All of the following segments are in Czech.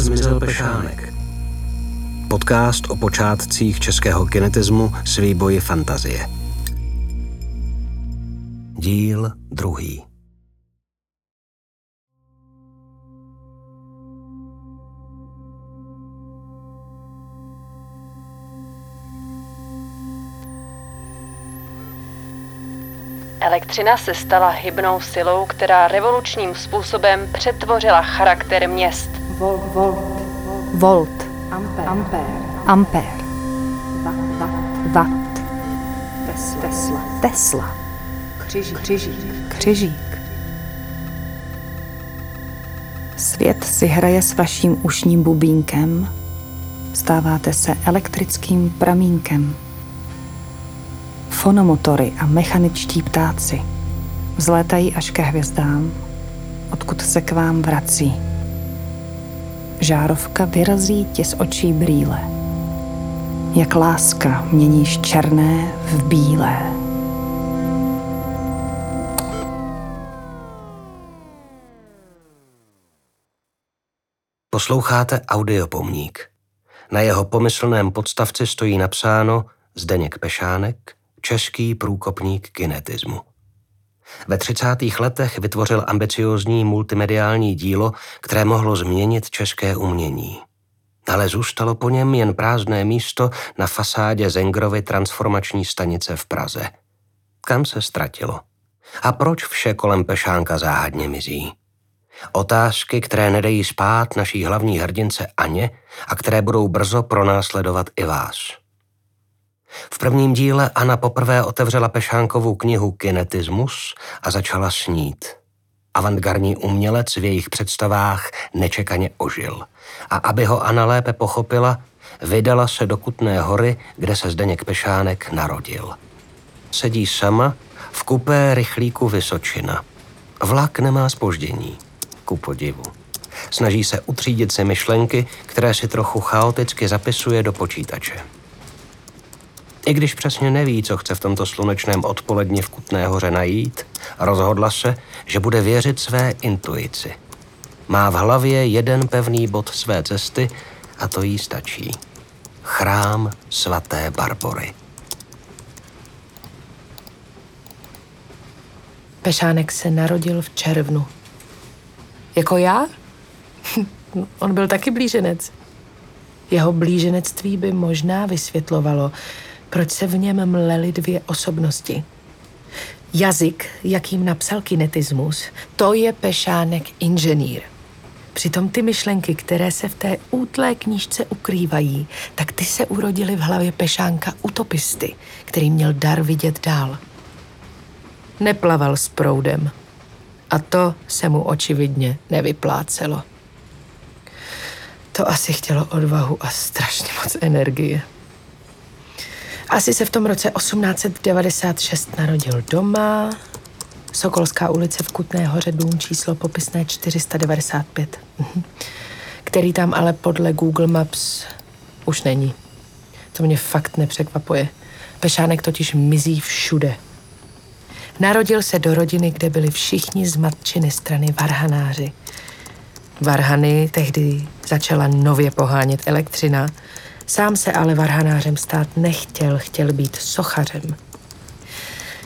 zmizel Pešánek. Podcast o počátcích českého kinetismu s výboji fantazie. Díl druhý. Elektřina se stala hybnou silou, která revolučním způsobem přetvořila charakter měst. Volt, volt, Volt, ampér, ampér, ampér, watt, watt, Tesla, Tesla, Tesla, křižík, křižík, křižík. Svět si hraje s vaším ušním bubínkem. Stáváte se elektrickým pramínkem. Fonomotory a mechaničtí ptáci vzlétají až ke hvězdám, odkud se k vám vrací. Žárovka vyrazí ti z očí brýle. Jak láska měníš černé v bílé. Posloucháte audiopomník. Na jeho pomyslném podstavci stojí napsáno Zdeněk Pešánek, český průkopník kinetismu. Ve 30. letech vytvořil ambiciózní multimediální dílo, které mohlo změnit české umění. Ale zůstalo po něm jen prázdné místo na fasádě Zengrovy transformační stanice v Praze. Kam se ztratilo? A proč vše kolem Pešánka záhadně mizí? Otázky, které nedají spát naší hlavní hrdince Aně a které budou brzo pronásledovat i vás. V prvním díle Anna poprvé otevřela Pešánkovou knihu Kinetismus a začala snít. Avantgardní umělec v jejich představách nečekaně ožil. A aby ho Anna lépe pochopila, vydala se do Kutné hory, kde se Zdeněk Pešánek narodil. Sedí sama v kupé rychlíku Vysočina. Vlak nemá spoždění ku podivu. Snaží se utřídit si myšlenky, které si trochu chaoticky zapisuje do počítače. I když přesně neví, co chce v tomto slunečném odpoledni v Kutné hoře najít, rozhodla se, že bude věřit své intuici. Má v hlavě jeden pevný bod své cesty a to jí stačí. Chrám svaté Barbory. Pešánek se narodil v červnu. Jako já? On byl taky blíženec. Jeho blíženectví by možná vysvětlovalo, proč se v něm mlely dvě osobnosti. Jazyk, jakým napsal kinetismus, to je Pešánek inženýr. Přitom ty myšlenky, které se v té útlé knížce ukrývají, tak ty se urodily v hlavě Pešánka utopisty, který měl dar vidět dál. Neplaval s proudem, a to se mu očividně nevyplácelo. To asi chtělo odvahu a strašně moc energie. Asi se v tom roce 1896 narodil doma, Sokolská ulice v Kutné hoře, dům číslo popisné 495, Mhm. který tam ale podle Google Maps už není. To mě fakt nepřekvapuje. Pešánek totiž mizí všude. Narodil se do rodiny, kde byli všichni z matčiny strany varhanáři. Varhany tehdy začala nově pohánět elektřina. Sám se ale varhanářem stát nechtěl, chtěl být sochařem.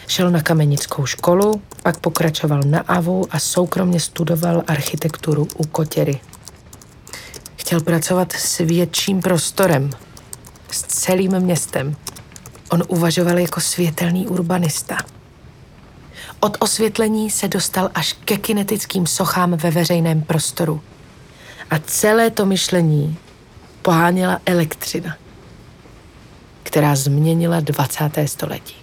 Šel na kamenickou školu, pak pokračoval na AVU a soukromně studoval architekturu u Kotěry. Chtěl pracovat s větším prostorem, s celým městem. On uvažoval jako světelný urbanista. Od osvětlení se dostal až ke kinetickým sochám ve veřejném prostoru. A celé to myšlení poháněla elektřina, která změnila 20. století.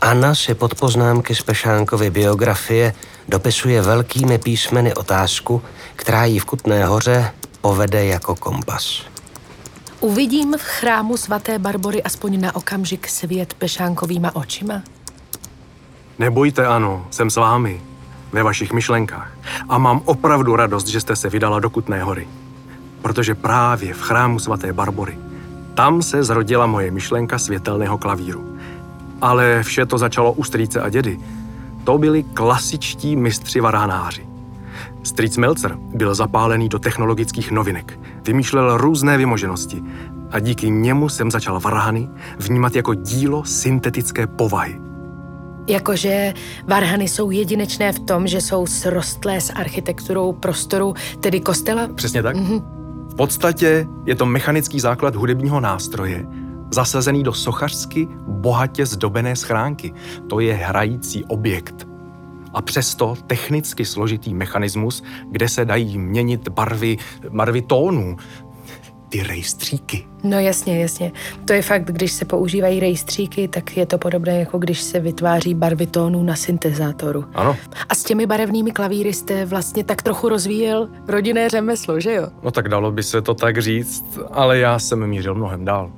Anna si pod poznámky z Pešánkovy biografie dopisuje velkými písmeny otázku, která jí v Kutné hoře povede jako kompas. Uvidím v chrámu svaté Barbory aspoň na okamžik svět pešánkovýma očima? Nebojte, ano, jsem s vámi, ve vašich myšlenkách. A mám opravdu radost, že jste se vydala do Kutné hory. Protože právě v chrámu svaté Barbory, tam se zrodila moje myšlenka světelného klavíru. Ale vše to začalo u strýce a dědy. To byli klasičtí mistři varhanáři. Strýc Melzer byl zapálený do technologických novinek, vymýšlel různé vymoženosti a díky němu jsem začal varhany vnímat jako dílo syntetické povahy. Jakože varhany jsou jedinečné v tom, že jsou srostlé s architekturou prostoru, tedy kostela? Přesně tak? Mm-hmm. V podstatě je to mechanický základ hudebního nástroje, zasazený do sochařsky bohatě zdobené schránky. To je hrající objekt. A přesto technicky složitý mechanismus, kde se dají měnit barvy, barvy tónů, ty rejstříky. No jasně, jasně. To je fakt, když se používají rejstříky, tak je to podobné, jako když se vytváří barvy tónů na syntezátoru. Ano. A s těmi barevnými klavíry jste vlastně tak trochu rozvíjel rodinné řemeslo, že jo? No tak dalo by se to tak říct, ale já jsem mířil mnohem dál.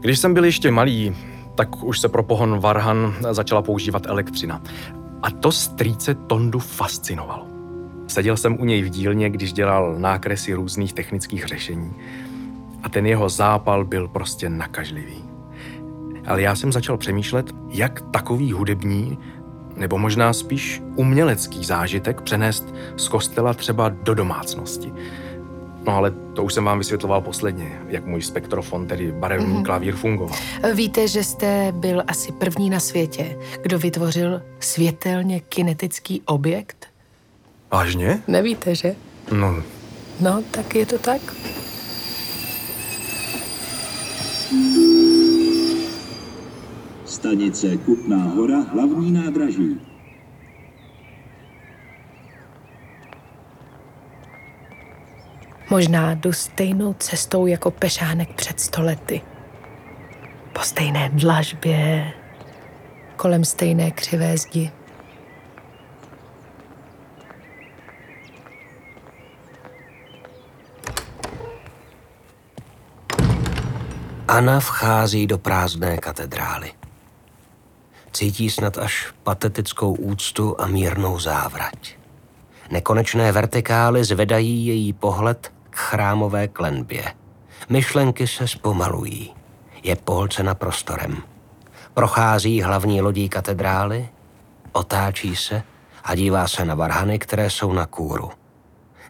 Když jsem byl ještě malý, tak už se pro pohon varhan začala používat elektřina. A to strýce Tondu fascinovalo. Seděl jsem u něj v dílně, když dělal nákresy různých technických řešení. A ten jeho zápal byl prostě nakažlivý. Ale já jsem začal přemýšlet, jak takový hudební, nebo možná spíš umělecký zážitek přenést z kostela třeba do domácnosti. No ale to už jsem vám vysvětloval posledně, jak můj spektrofon, tedy barevný mm-hmm. klavír, fungoval. Víte, že jste byl asi první na světě, kdo vytvořil světelně kinetický objekt? Vážně? Nevíte, že? No, No, tak je to tak. Stanice Kutná hora, hlavní nádraží. Možná jdu stejnou cestou jako pešánek před stolety. Po stejné dlažbě, kolem stejné křivé zdi. Anna vchází do prázdné katedrály. Cítí snad až patetickou úctu a mírnou závrať. Nekonečné vertikály zvedají její pohled k chrámové klenbě. Myšlenky se zpomalují. Je pohlcena prostorem. Prochází hlavní lodí katedrály, otáčí se a dívá se na varhany, které jsou na kůru.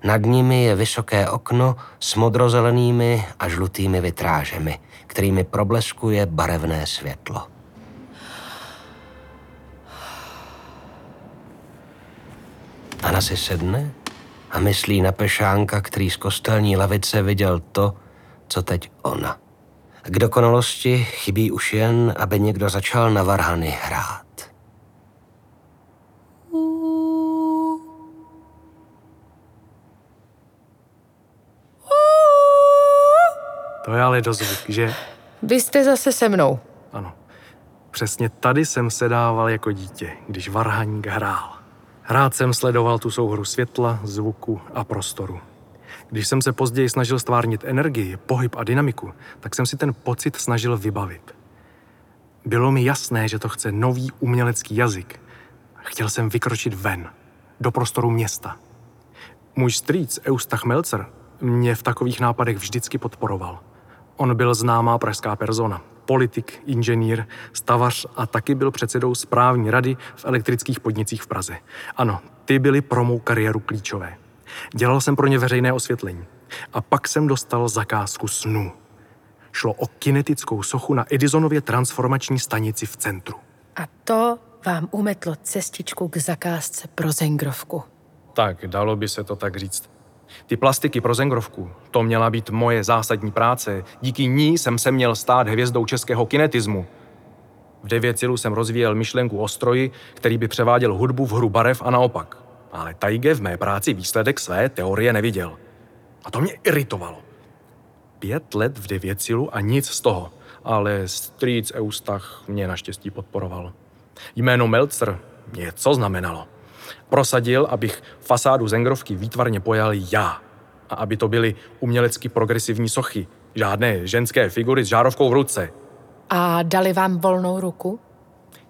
Nad nimi je vysoké okno s modrozelenými a žlutými vitrážemi, kterými probleskuje barevné světlo. Ana si sedne a myslí na pešánka, který z kostelní lavice viděl to, co teď ona. K dokonalosti chybí už jen, aby někdo začal na varhany hrát. To je ale dozvuk, že? Vy jste zase se mnou. Ano. Přesně tady jsem sedával jako dítě, když varhaník hrál. Rád jsem sledoval tu souhru světla, zvuku a prostoru. Když jsem se později snažil stvárnit energii, pohyb a dynamiku, tak jsem si ten pocit snažil vybavit. Bylo mi jasné, že to chce nový umělecký jazyk. Chtěl jsem vykročit ven, do prostoru města. Můj strýc Eustach Melzer mě v takových nápadech vždycky podporoval. On byl známá pražská persona, politik, inženýr, stavař a taky byl předsedou správní rady v elektrických podnicích v Praze. Ano, ty byly pro mou kariéru klíčové. Dělal jsem pro ně veřejné osvětlení. A pak jsem dostal zakázku snů. Šlo o kinetickou sochu na Edisonově transformační stanici v centru. A to vám umetlo cestičku k zakázce pro Zengrovku. Tak, dalo by se to tak říct. Ty plastiky pro Zengrovku, to měla být moje zásadní práce. Díky ní jsem se měl stát hvězdou českého kinetismu. V devět cílů jsem rozvíjel myšlenku o stroji, který by převáděl hudbu v hru barev a naopak. Ale Taige v mé práci výsledek své teorie neviděl. A to mě iritovalo. Pět let v devět cílu a nic z toho. Ale strýc Eustach mě naštěstí podporoval. Jméno Meltzer něco znamenalo. Prosadil, abych fasádu Zengrovky výtvarně pojal já. A aby to byly umělecky progresivní sochy. Žádné ženské figury s žárovkou v ruce. A dali vám volnou ruku?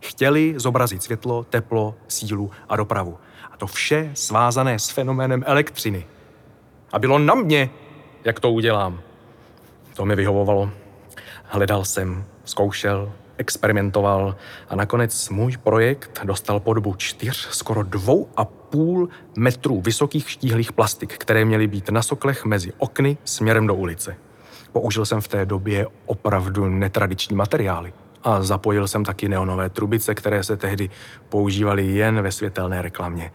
Chtěli zobrazit světlo, teplo, sílu a dopravu. A to vše svázané s fenoménem elektřiny. A bylo na mě, jak to udělám. To mi vyhovovalo. Hledal jsem, zkoušel, experimentoval a nakonec můj projekt dostal podobu čtyř, skoro dvou a půl metrů vysokých štíhlých plastik, které měly být na soklech mezi okny směrem do ulice. Použil jsem v té době opravdu netradiční materiály. A zapojil jsem taky neonové trubice, které se tehdy používaly jen ve světelné reklamě.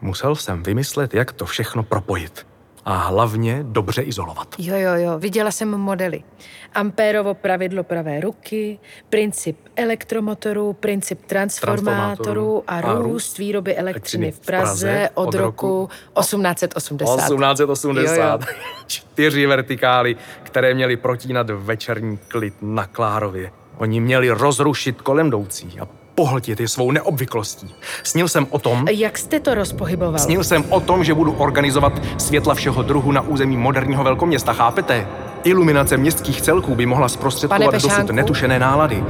Musel jsem vymyslet, jak to všechno propojit. A hlavně dobře izolovat. Jo, jo, jo, viděla jsem modely. Ampérovo pravidlo pravé ruky, princip elektromotoru, princip transformátoru a a růst výroby elektřiny v Praze od roku 1880. 1880. Jo, jo. Čtyři vertikály, které měly protínat večerní klid na Klárově. Oni měli rozrušit kolem jdoucí a pohltit je svou neobvyklostí. Snil jsem o tom, Jak jste to rozpohyboval? snil jsem o tom, že budu organizovat světla všeho druhu na území moderního velkoměsta, chápete? Iluminace městských celků by mohla zprostředkovat dosud netušené nálady.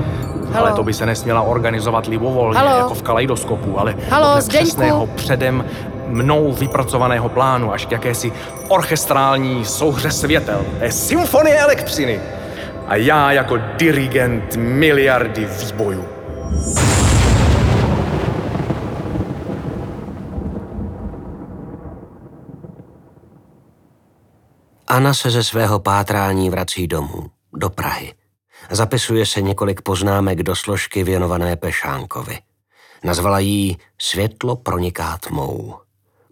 Ale to by se nesměla organizovat libovolně, Halo? jako v kaleidoskopu, ale Halo, podle Zdeňku? přesného předem mnou vypracovaného plánu až k jakési orchestrální souhře světel. Symfonie elektřiny. A já jako dirigent miliardy výbojů. Anna se ze svého pátrání vrací domů, do Prahy. Zapisuje se několik poznámek do složky věnované Pešánkovi. Nazvala jí Světlo proniká tmou.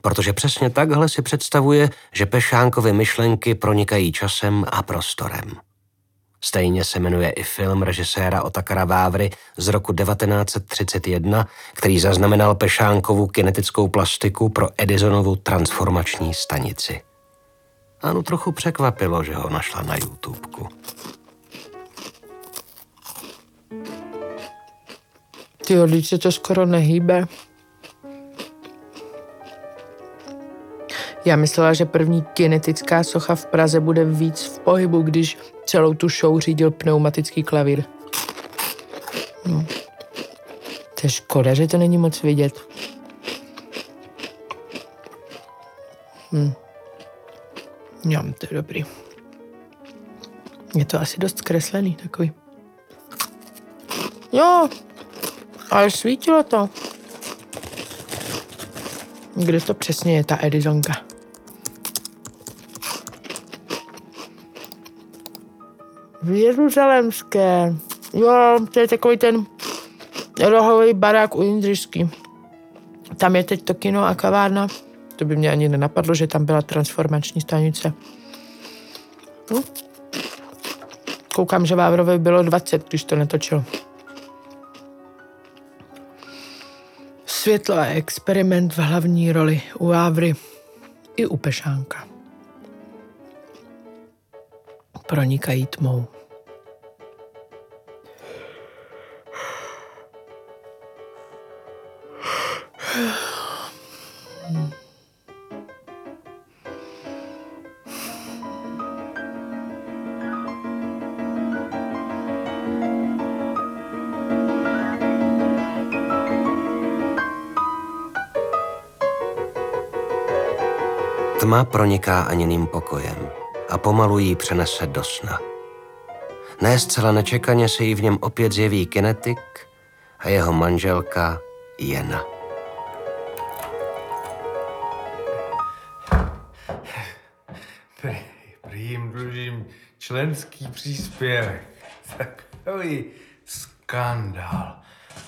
Protože přesně takhle si představuje, že Pešánkovy myšlenky pronikají časem a prostorem. Stejně se jmenuje i film režiséra Otakara Vávry z roku 1931, který zaznamenal Pešánkovu kinetickou plastiku pro Edisonovu transformační stanici. Anu trochu překvapilo, že ho našla na YouTubeku. Ty když se to skoro nehýbe. Já myslela, že první kinetická socha v Praze bude víc v pohybu, když celou tu show řídil pneumatický klavír. No. To je škoda, že to není moc vidět. Hm. Jo, to je dobrý. Je to asi dost zkreslený takový. Jo, ale svítilo to. Kde to přesně je ta Edisonka? V Jeruzalemské. Jo, to je takový ten rohový barák u Jindřišky. Tam je teď to kino a kavárna. To by mě ani nenapadlo, že tam byla transformační stanice. Hm? Koukám, že Vávrovi bylo 20, když to netočil. Světlo a experiment v hlavní roli u Vávry i u Pešánka. Pronikají tmou. Tma proniká Aniným pokojem a pomalu jí přenese do sna. Ne zcela nečekaně se jí v něm opět zjeví kinetik a jeho manželka Jena. Členský příspěvek. Takový skandál.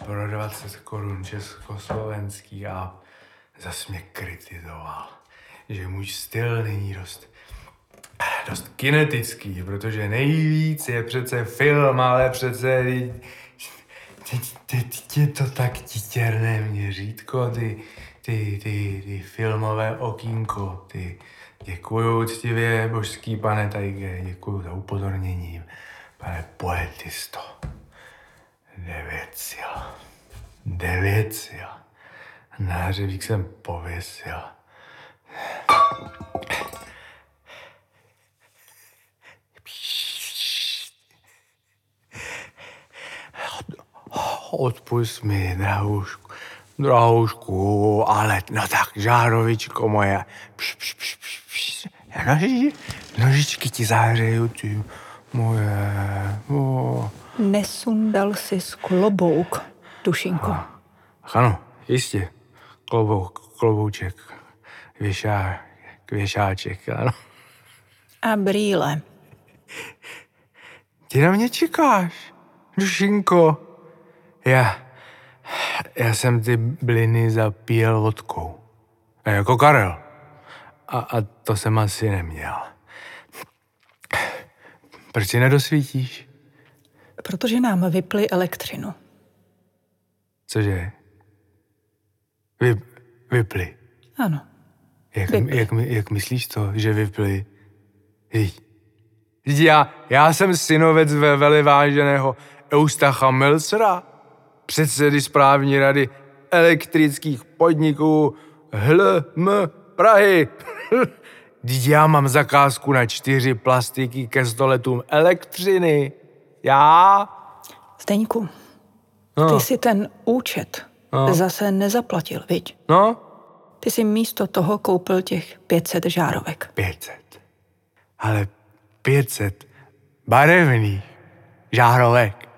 Pro 20 korun československý a zas mě kritizoval, že můj styl není dost, dost kinetický, protože nejvíc je přece film, ale přece teď, teď je to tak titěrné měřítko, ty, ty, ty, ty filmové okýnko, ty. Děkuju úctivě, božský pane Tajge, děkuju za upozornění, pane poetisto. Devět sil. Devět sil. Na jsem pověsil. Odpust mi, drahoušku, drahoušku, ale no tak, žárovičko moje, pš, pš, pš. Noži, nožičky ti zahřeju, ty moje, o, Nesundal si klobouk, Dušinko. Ano, jistě. Klobouk, klobouček, věšá, věšáček, ano. A brýle. Ty na mě čekáš, Dušinko. Já, já jsem ty bliny zapíjel vodkou. A jako Karel. A, a to jsem asi neměl. Proč si nedosvítíš? Protože nám vypli elektřinu. Cože? Vy, vypli. Ano. Jak, Vypli. jak, jak myslíš to, že vypli? Vždyť- vždyť Já, já jsem synovec ve veliváženého Eustacha Melcera, předsedy správní rady elektrických podniků HLM Prahy. Vždyť já mám zakázku na čtyři plastiky ke stoletům elektřiny. Já? Zdeňku, No, ty si ten účet No. zase nezaplatil, viď? no, Ty si místo toho koupil těch 500 žárovek. 500. Ale 500 barevných žárovek.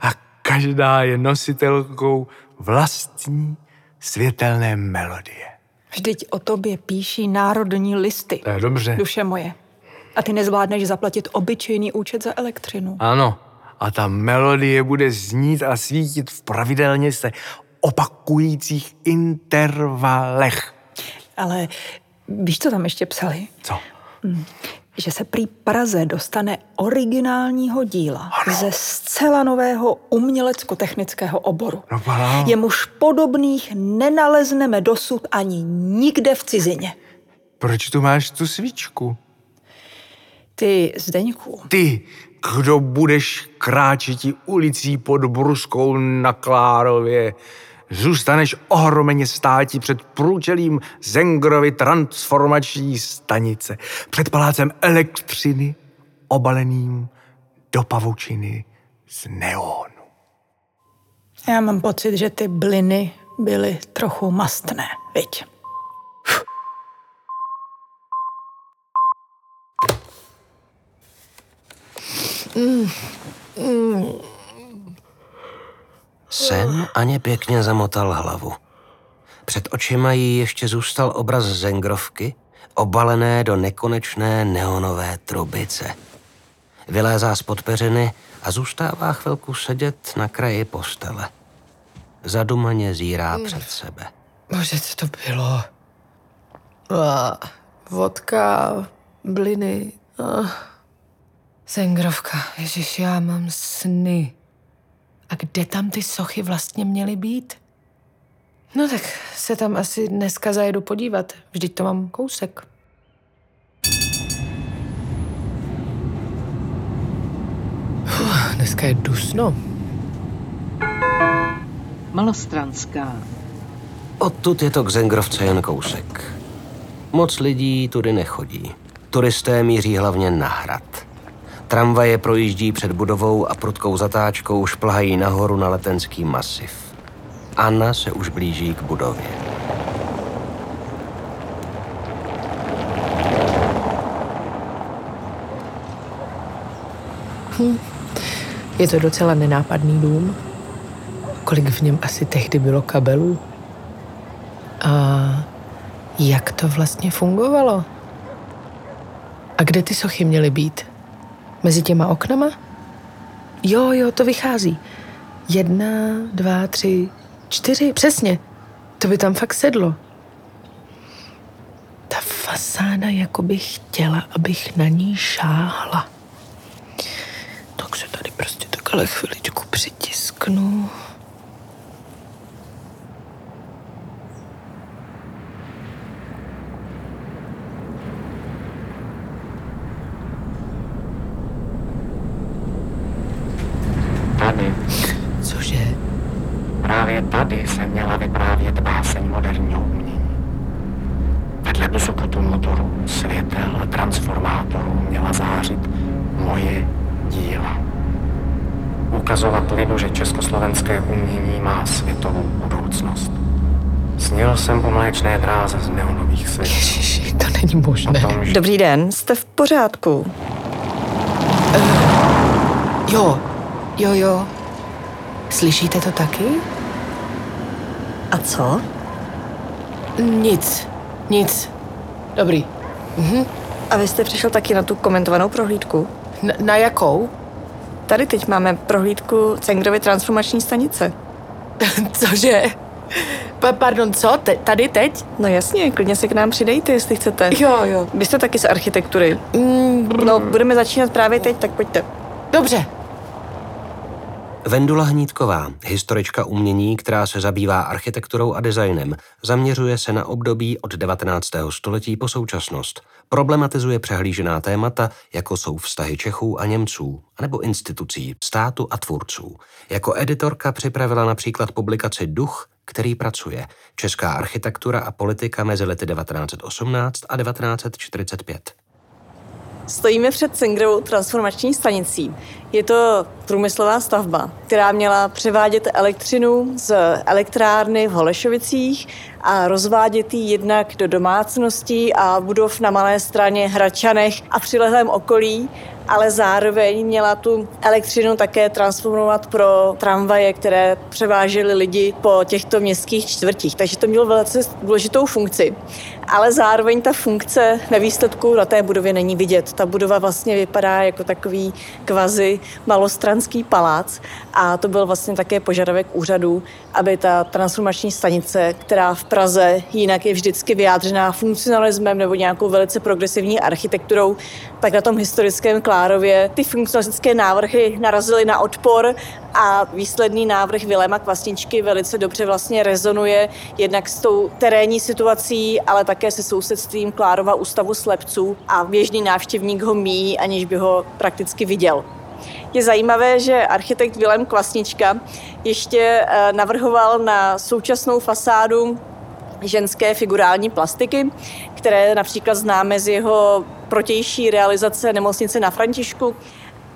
A každá je nositelkou vlastní světelné melodie. Vždyť o tobě píší národní listy. To je dobře. Duše moje. A ty nezvládneš zaplatit obyčejný účet za elektřinu. Ano. A ta melodie bude znít a svítit v pravidelně se opakujících intervalech. Ale víš, co tam ještě psali? Co? Že se prý Praze dostane originálního díla ze zcela nového umělecko-technického oboru. No, ano. Jemuž podobných nenalezneme dosud ani nikde v cizině. Proč tu máš tu svíčku? Ty, Zdeňku, Ty, kdo budeš kráčet ulicí pod Bruskou na Klárově, zůstaneš ohromeně státi před průčelím Zengrovy transformační stanice, před palácem elektřiny, obaleným do pavučiny z neonu. já mám pocit, že ty bliny byly trochu mastné, viď? Sen Aně pěkně zamotal hlavu. Před očima jí ještě zůstal obraz zengrovky, obalené do nekonečné neonové trubice. Vylézá z peřiny a zůstává chvilku sedět na kraji postele. Zadumaně zírá před sebe. Bože, co to bylo? A, vodka, bliny. A. Zengrovka, ježiš, já mám sny. A kde tam ty sochy vlastně měly být? No tak se tam asi dneska zajedu podívat. Vždyť to mám kousek. Uf, dneska je dusno. Malostranská. Odtud je to k Zengrovce jen kousek. Moc lidí tudy nechodí. Turisté míří hlavně na hrad. Tramvaje projíždí před budovou a prudkou zatáčkou šplhají nahoru na letenský masiv. Anna se už blíží k budově. Je to docela nenápadný dům. Kolik v něm asi tehdy bylo kabelů? A jak to vlastně fungovalo? A kde ty sochy měly být? Mezi těma oknama? Jo, jo, to vychází. Jedna, dva, tři, čtyři, přesně. To by tam fakt sedlo. Ta fasáda jako by chtěla, abych na ní šáhla. Tak se tady prostě takhle chviličku přitisknu. Tady, Cože? právě tady se měla vyprávět báseň moderního umění. Vedle bzukotu motoru, světel a transformátorů měla zářit moje díla. Ukazovat lidu, že československé umění má světovou budoucnost. Snil jsem o mléčné dráze z neonových svět. Ježiši, to není možné. Tom, že Dobrý den, jste v pořádku. Jo, Jo, jo. Slyšíte to taky? A co? Nic. Nic. Dobrý. Mhm. A vy jste přišel taky na tu komentovanou prohlídku? Na, na jakou? Tady teď máme prohlídku Cengrovy transformační stanice. Cože? Pa, pardon, co? Te, tady teď? No jasně, klidně se k nám přidejte, jestli chcete. Jo, jo. Vy jste taky z architektury. Mm, No, budeme začínat právě teď, tak pojďte. Dobře. Vendula Hnídková, historička umění, která se zabývá architekturou a designem, zaměřuje se na období od 19. století po současnost. Problematizuje přehlížená témata, jako jsou vztahy Čechů a Němců, nebo institucí, státu a tvůrců. Jako editorka připravila například publikaci Duch, který pracuje, Česká architektura a politika mezi lety 1918 a 1945. Stojíme před Cengrovou transformační stanicí. Je to průmyslová stavba, která měla převádět elektřinu z elektrárny v Holešovicích a rozvádět ji jednak do domácností a budov na Malé straně Hračanech a přilehlém okolí, ale zároveň měla tu elektřinu také transformovat pro tramvaje, které převážely lidi po těchto městských čtvrtích. Takže to mělo velice důležitou funkci. Ale zároveň ta funkce ve výsledku na té budově není vidět. Ta budova vlastně vypadá jako takový kvazi malostranský palác a to byl vlastně také požadavek úřadu, aby ta transformační stanice, která v Praze jinak je vždycky vyjádřená funkcionalismem nebo nějakou velice progresivní architekturou, tak na tom historickém Klárově ty funkcionalistické návrhy narazily na odpor a výsledný návrh Viléma Kvasničky velice dobře vlastně rezonuje jednak s tou terénní situací, ale také se sousedstvím Klárova ústavu slepců a běžný návštěvník ho míjí, aniž by ho prakticky viděl. Je zajímavé, že architekt Vilém Kvasnička ještě eh, navrhoval na současnou fasádu ženské figurální plastiky, které například známe z jeho protější realizace nemocnice na Františku,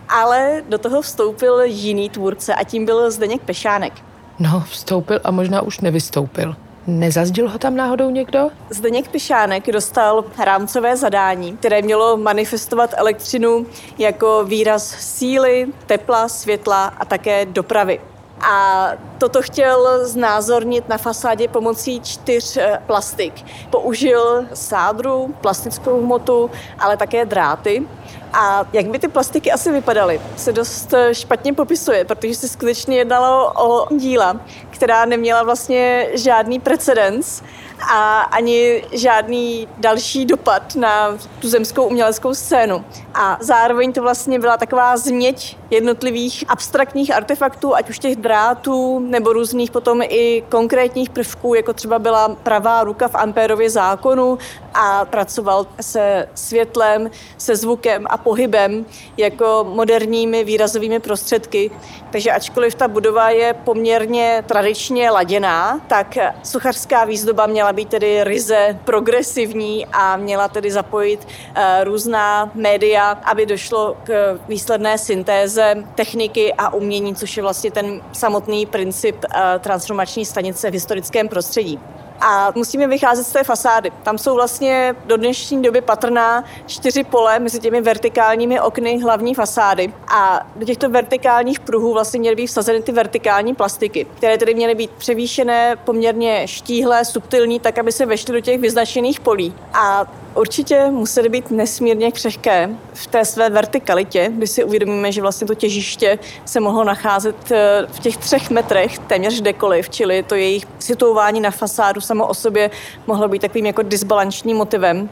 ale do toho vstoupil jiný tvůrce a tím byl Zdeněk Pešánek. No, vstoupil a možná už nevystoupil. Nezazdil ho tam náhodou někdo? Zdeněk Pišánek dostal rámcové zadání, které mělo manifestovat elektřinu jako výraz síly, tepla, světla a také dopravy. A toto chtěl znázornit na fasádě pomocí čtyř eh, plastik. Použil sádru, plastickou hmotu, ale také dráty. A jak by ty plastiky asi vypadaly, se dost eh, špatně popisuje, protože se skutečně jednalo o díla, která neměla vlastně žádný precedens a ani žádný další dopad na tu zemskou uměleckou scénu. A zároveň to vlastně byla taková změť jednotlivých abstraktních artefaktů, ať už těch drátů, nebo různých potom i konkrétních prvků, jako třeba byla pravá ruka v Ampérově zákonu a pracoval se světlem, se zvukem a pohybem jako moderními výrazovými prostředky. Takže ačkoliv ta budova je poměrně tradičně laděná, tak sochařská výzdoba měla být tedy ryze progresivní a měla tedy zapojit uh, různá média, aby došlo k výsledné syntéze techniky a umění, což je vlastně ten samotný princip uh, transformační stanice v historickém prostředí. A musíme vycházet z té fasády. Tam jsou vlastně do dnešní doby patrná čtyři pole mezi těmi vertikálními okny hlavní fasády. A do těchto vertikálních pruhů vlastně měly být vsazeny ty vertikální plastiky, které tedy měly být převýšené, poměrně štíhlé, subtilní, tak aby se vešly do těch vyznačených polí. A určitě musely být nesmírně křehké v té své vertikalitě, kdy si uvědomíme, že vlastně to těžiště se mohlo nacházet eh, v těch třech metrech téměř kdekoliv, čili to jejich situování na fasádu samo o sobě mohlo být takovým jako disbalančním motivem,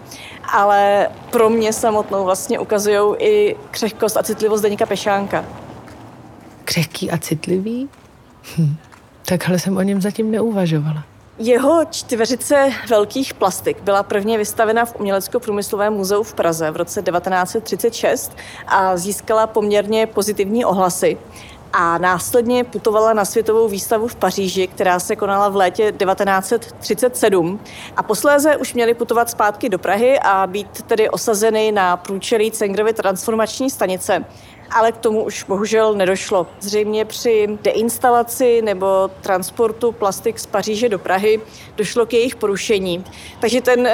ale pro mě samotnou vlastně ukazují i křehkost a citlivost Deníka Pešánka. Křehký a citlivý? Hm. Takhle jsem o něm zatím neuvažovala. Jeho čtveřice velkých plastik byla prvně vystavena v Umělecko-průmyslovém muzeu v Praze v roce 1936 a získala poměrně pozitivní ohlasy. A následně putovala na světovou výstavu v Paříži, která se konala v létě 1937 a posléze už měly putovat zpátky do Prahy a být tedy osazeny na průčelí Cengrovy transformační stanice ale k tomu už bohužel nedošlo. Zřejmě při deinstalaci nebo transportu plastik z Paříže do Prahy došlo k jejich porušení. Takže ten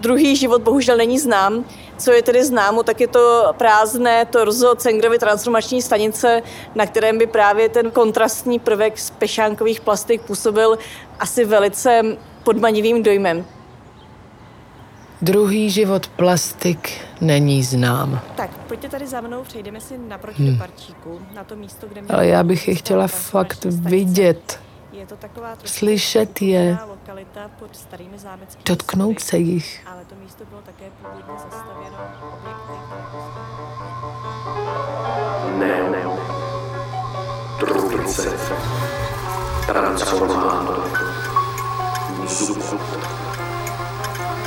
druhý život bohužel není znám. Co je tedy známo, tak je to prázdné torzo Cengrovy transformační stanice, na kterém by právě ten kontrastní prvek z pešánkových plastik působil asi velice podmanivým dojmem. Druhý život plastik není znám. Tak, pojďte tady za mnou, přejdeme si naproti Hmm. do parčíku, na to místo, kde... Ale já bych je chtěla fakt vidět. Je to taková Slyšet je. lokalita pod starými zámeckými Dotknout se jich. Ale to místo bylo také původně zastavěno Ne, ne. Trubice. Transformátor. Zub.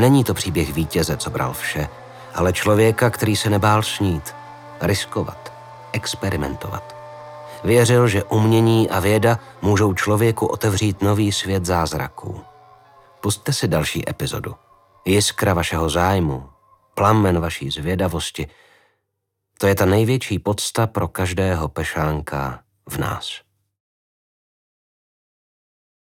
Není to příběh vítěze, co bral vše, ale člověka, který se nebál snít, riskovat, experimentovat. Věřil, že umění a věda můžou člověku otevřít nový svět zázraků. Pusťte si další epizodu. Jiskra vašeho zájmu, plamen vaší zvědavosti, to je ta největší podsta pro každého pešánka v nás.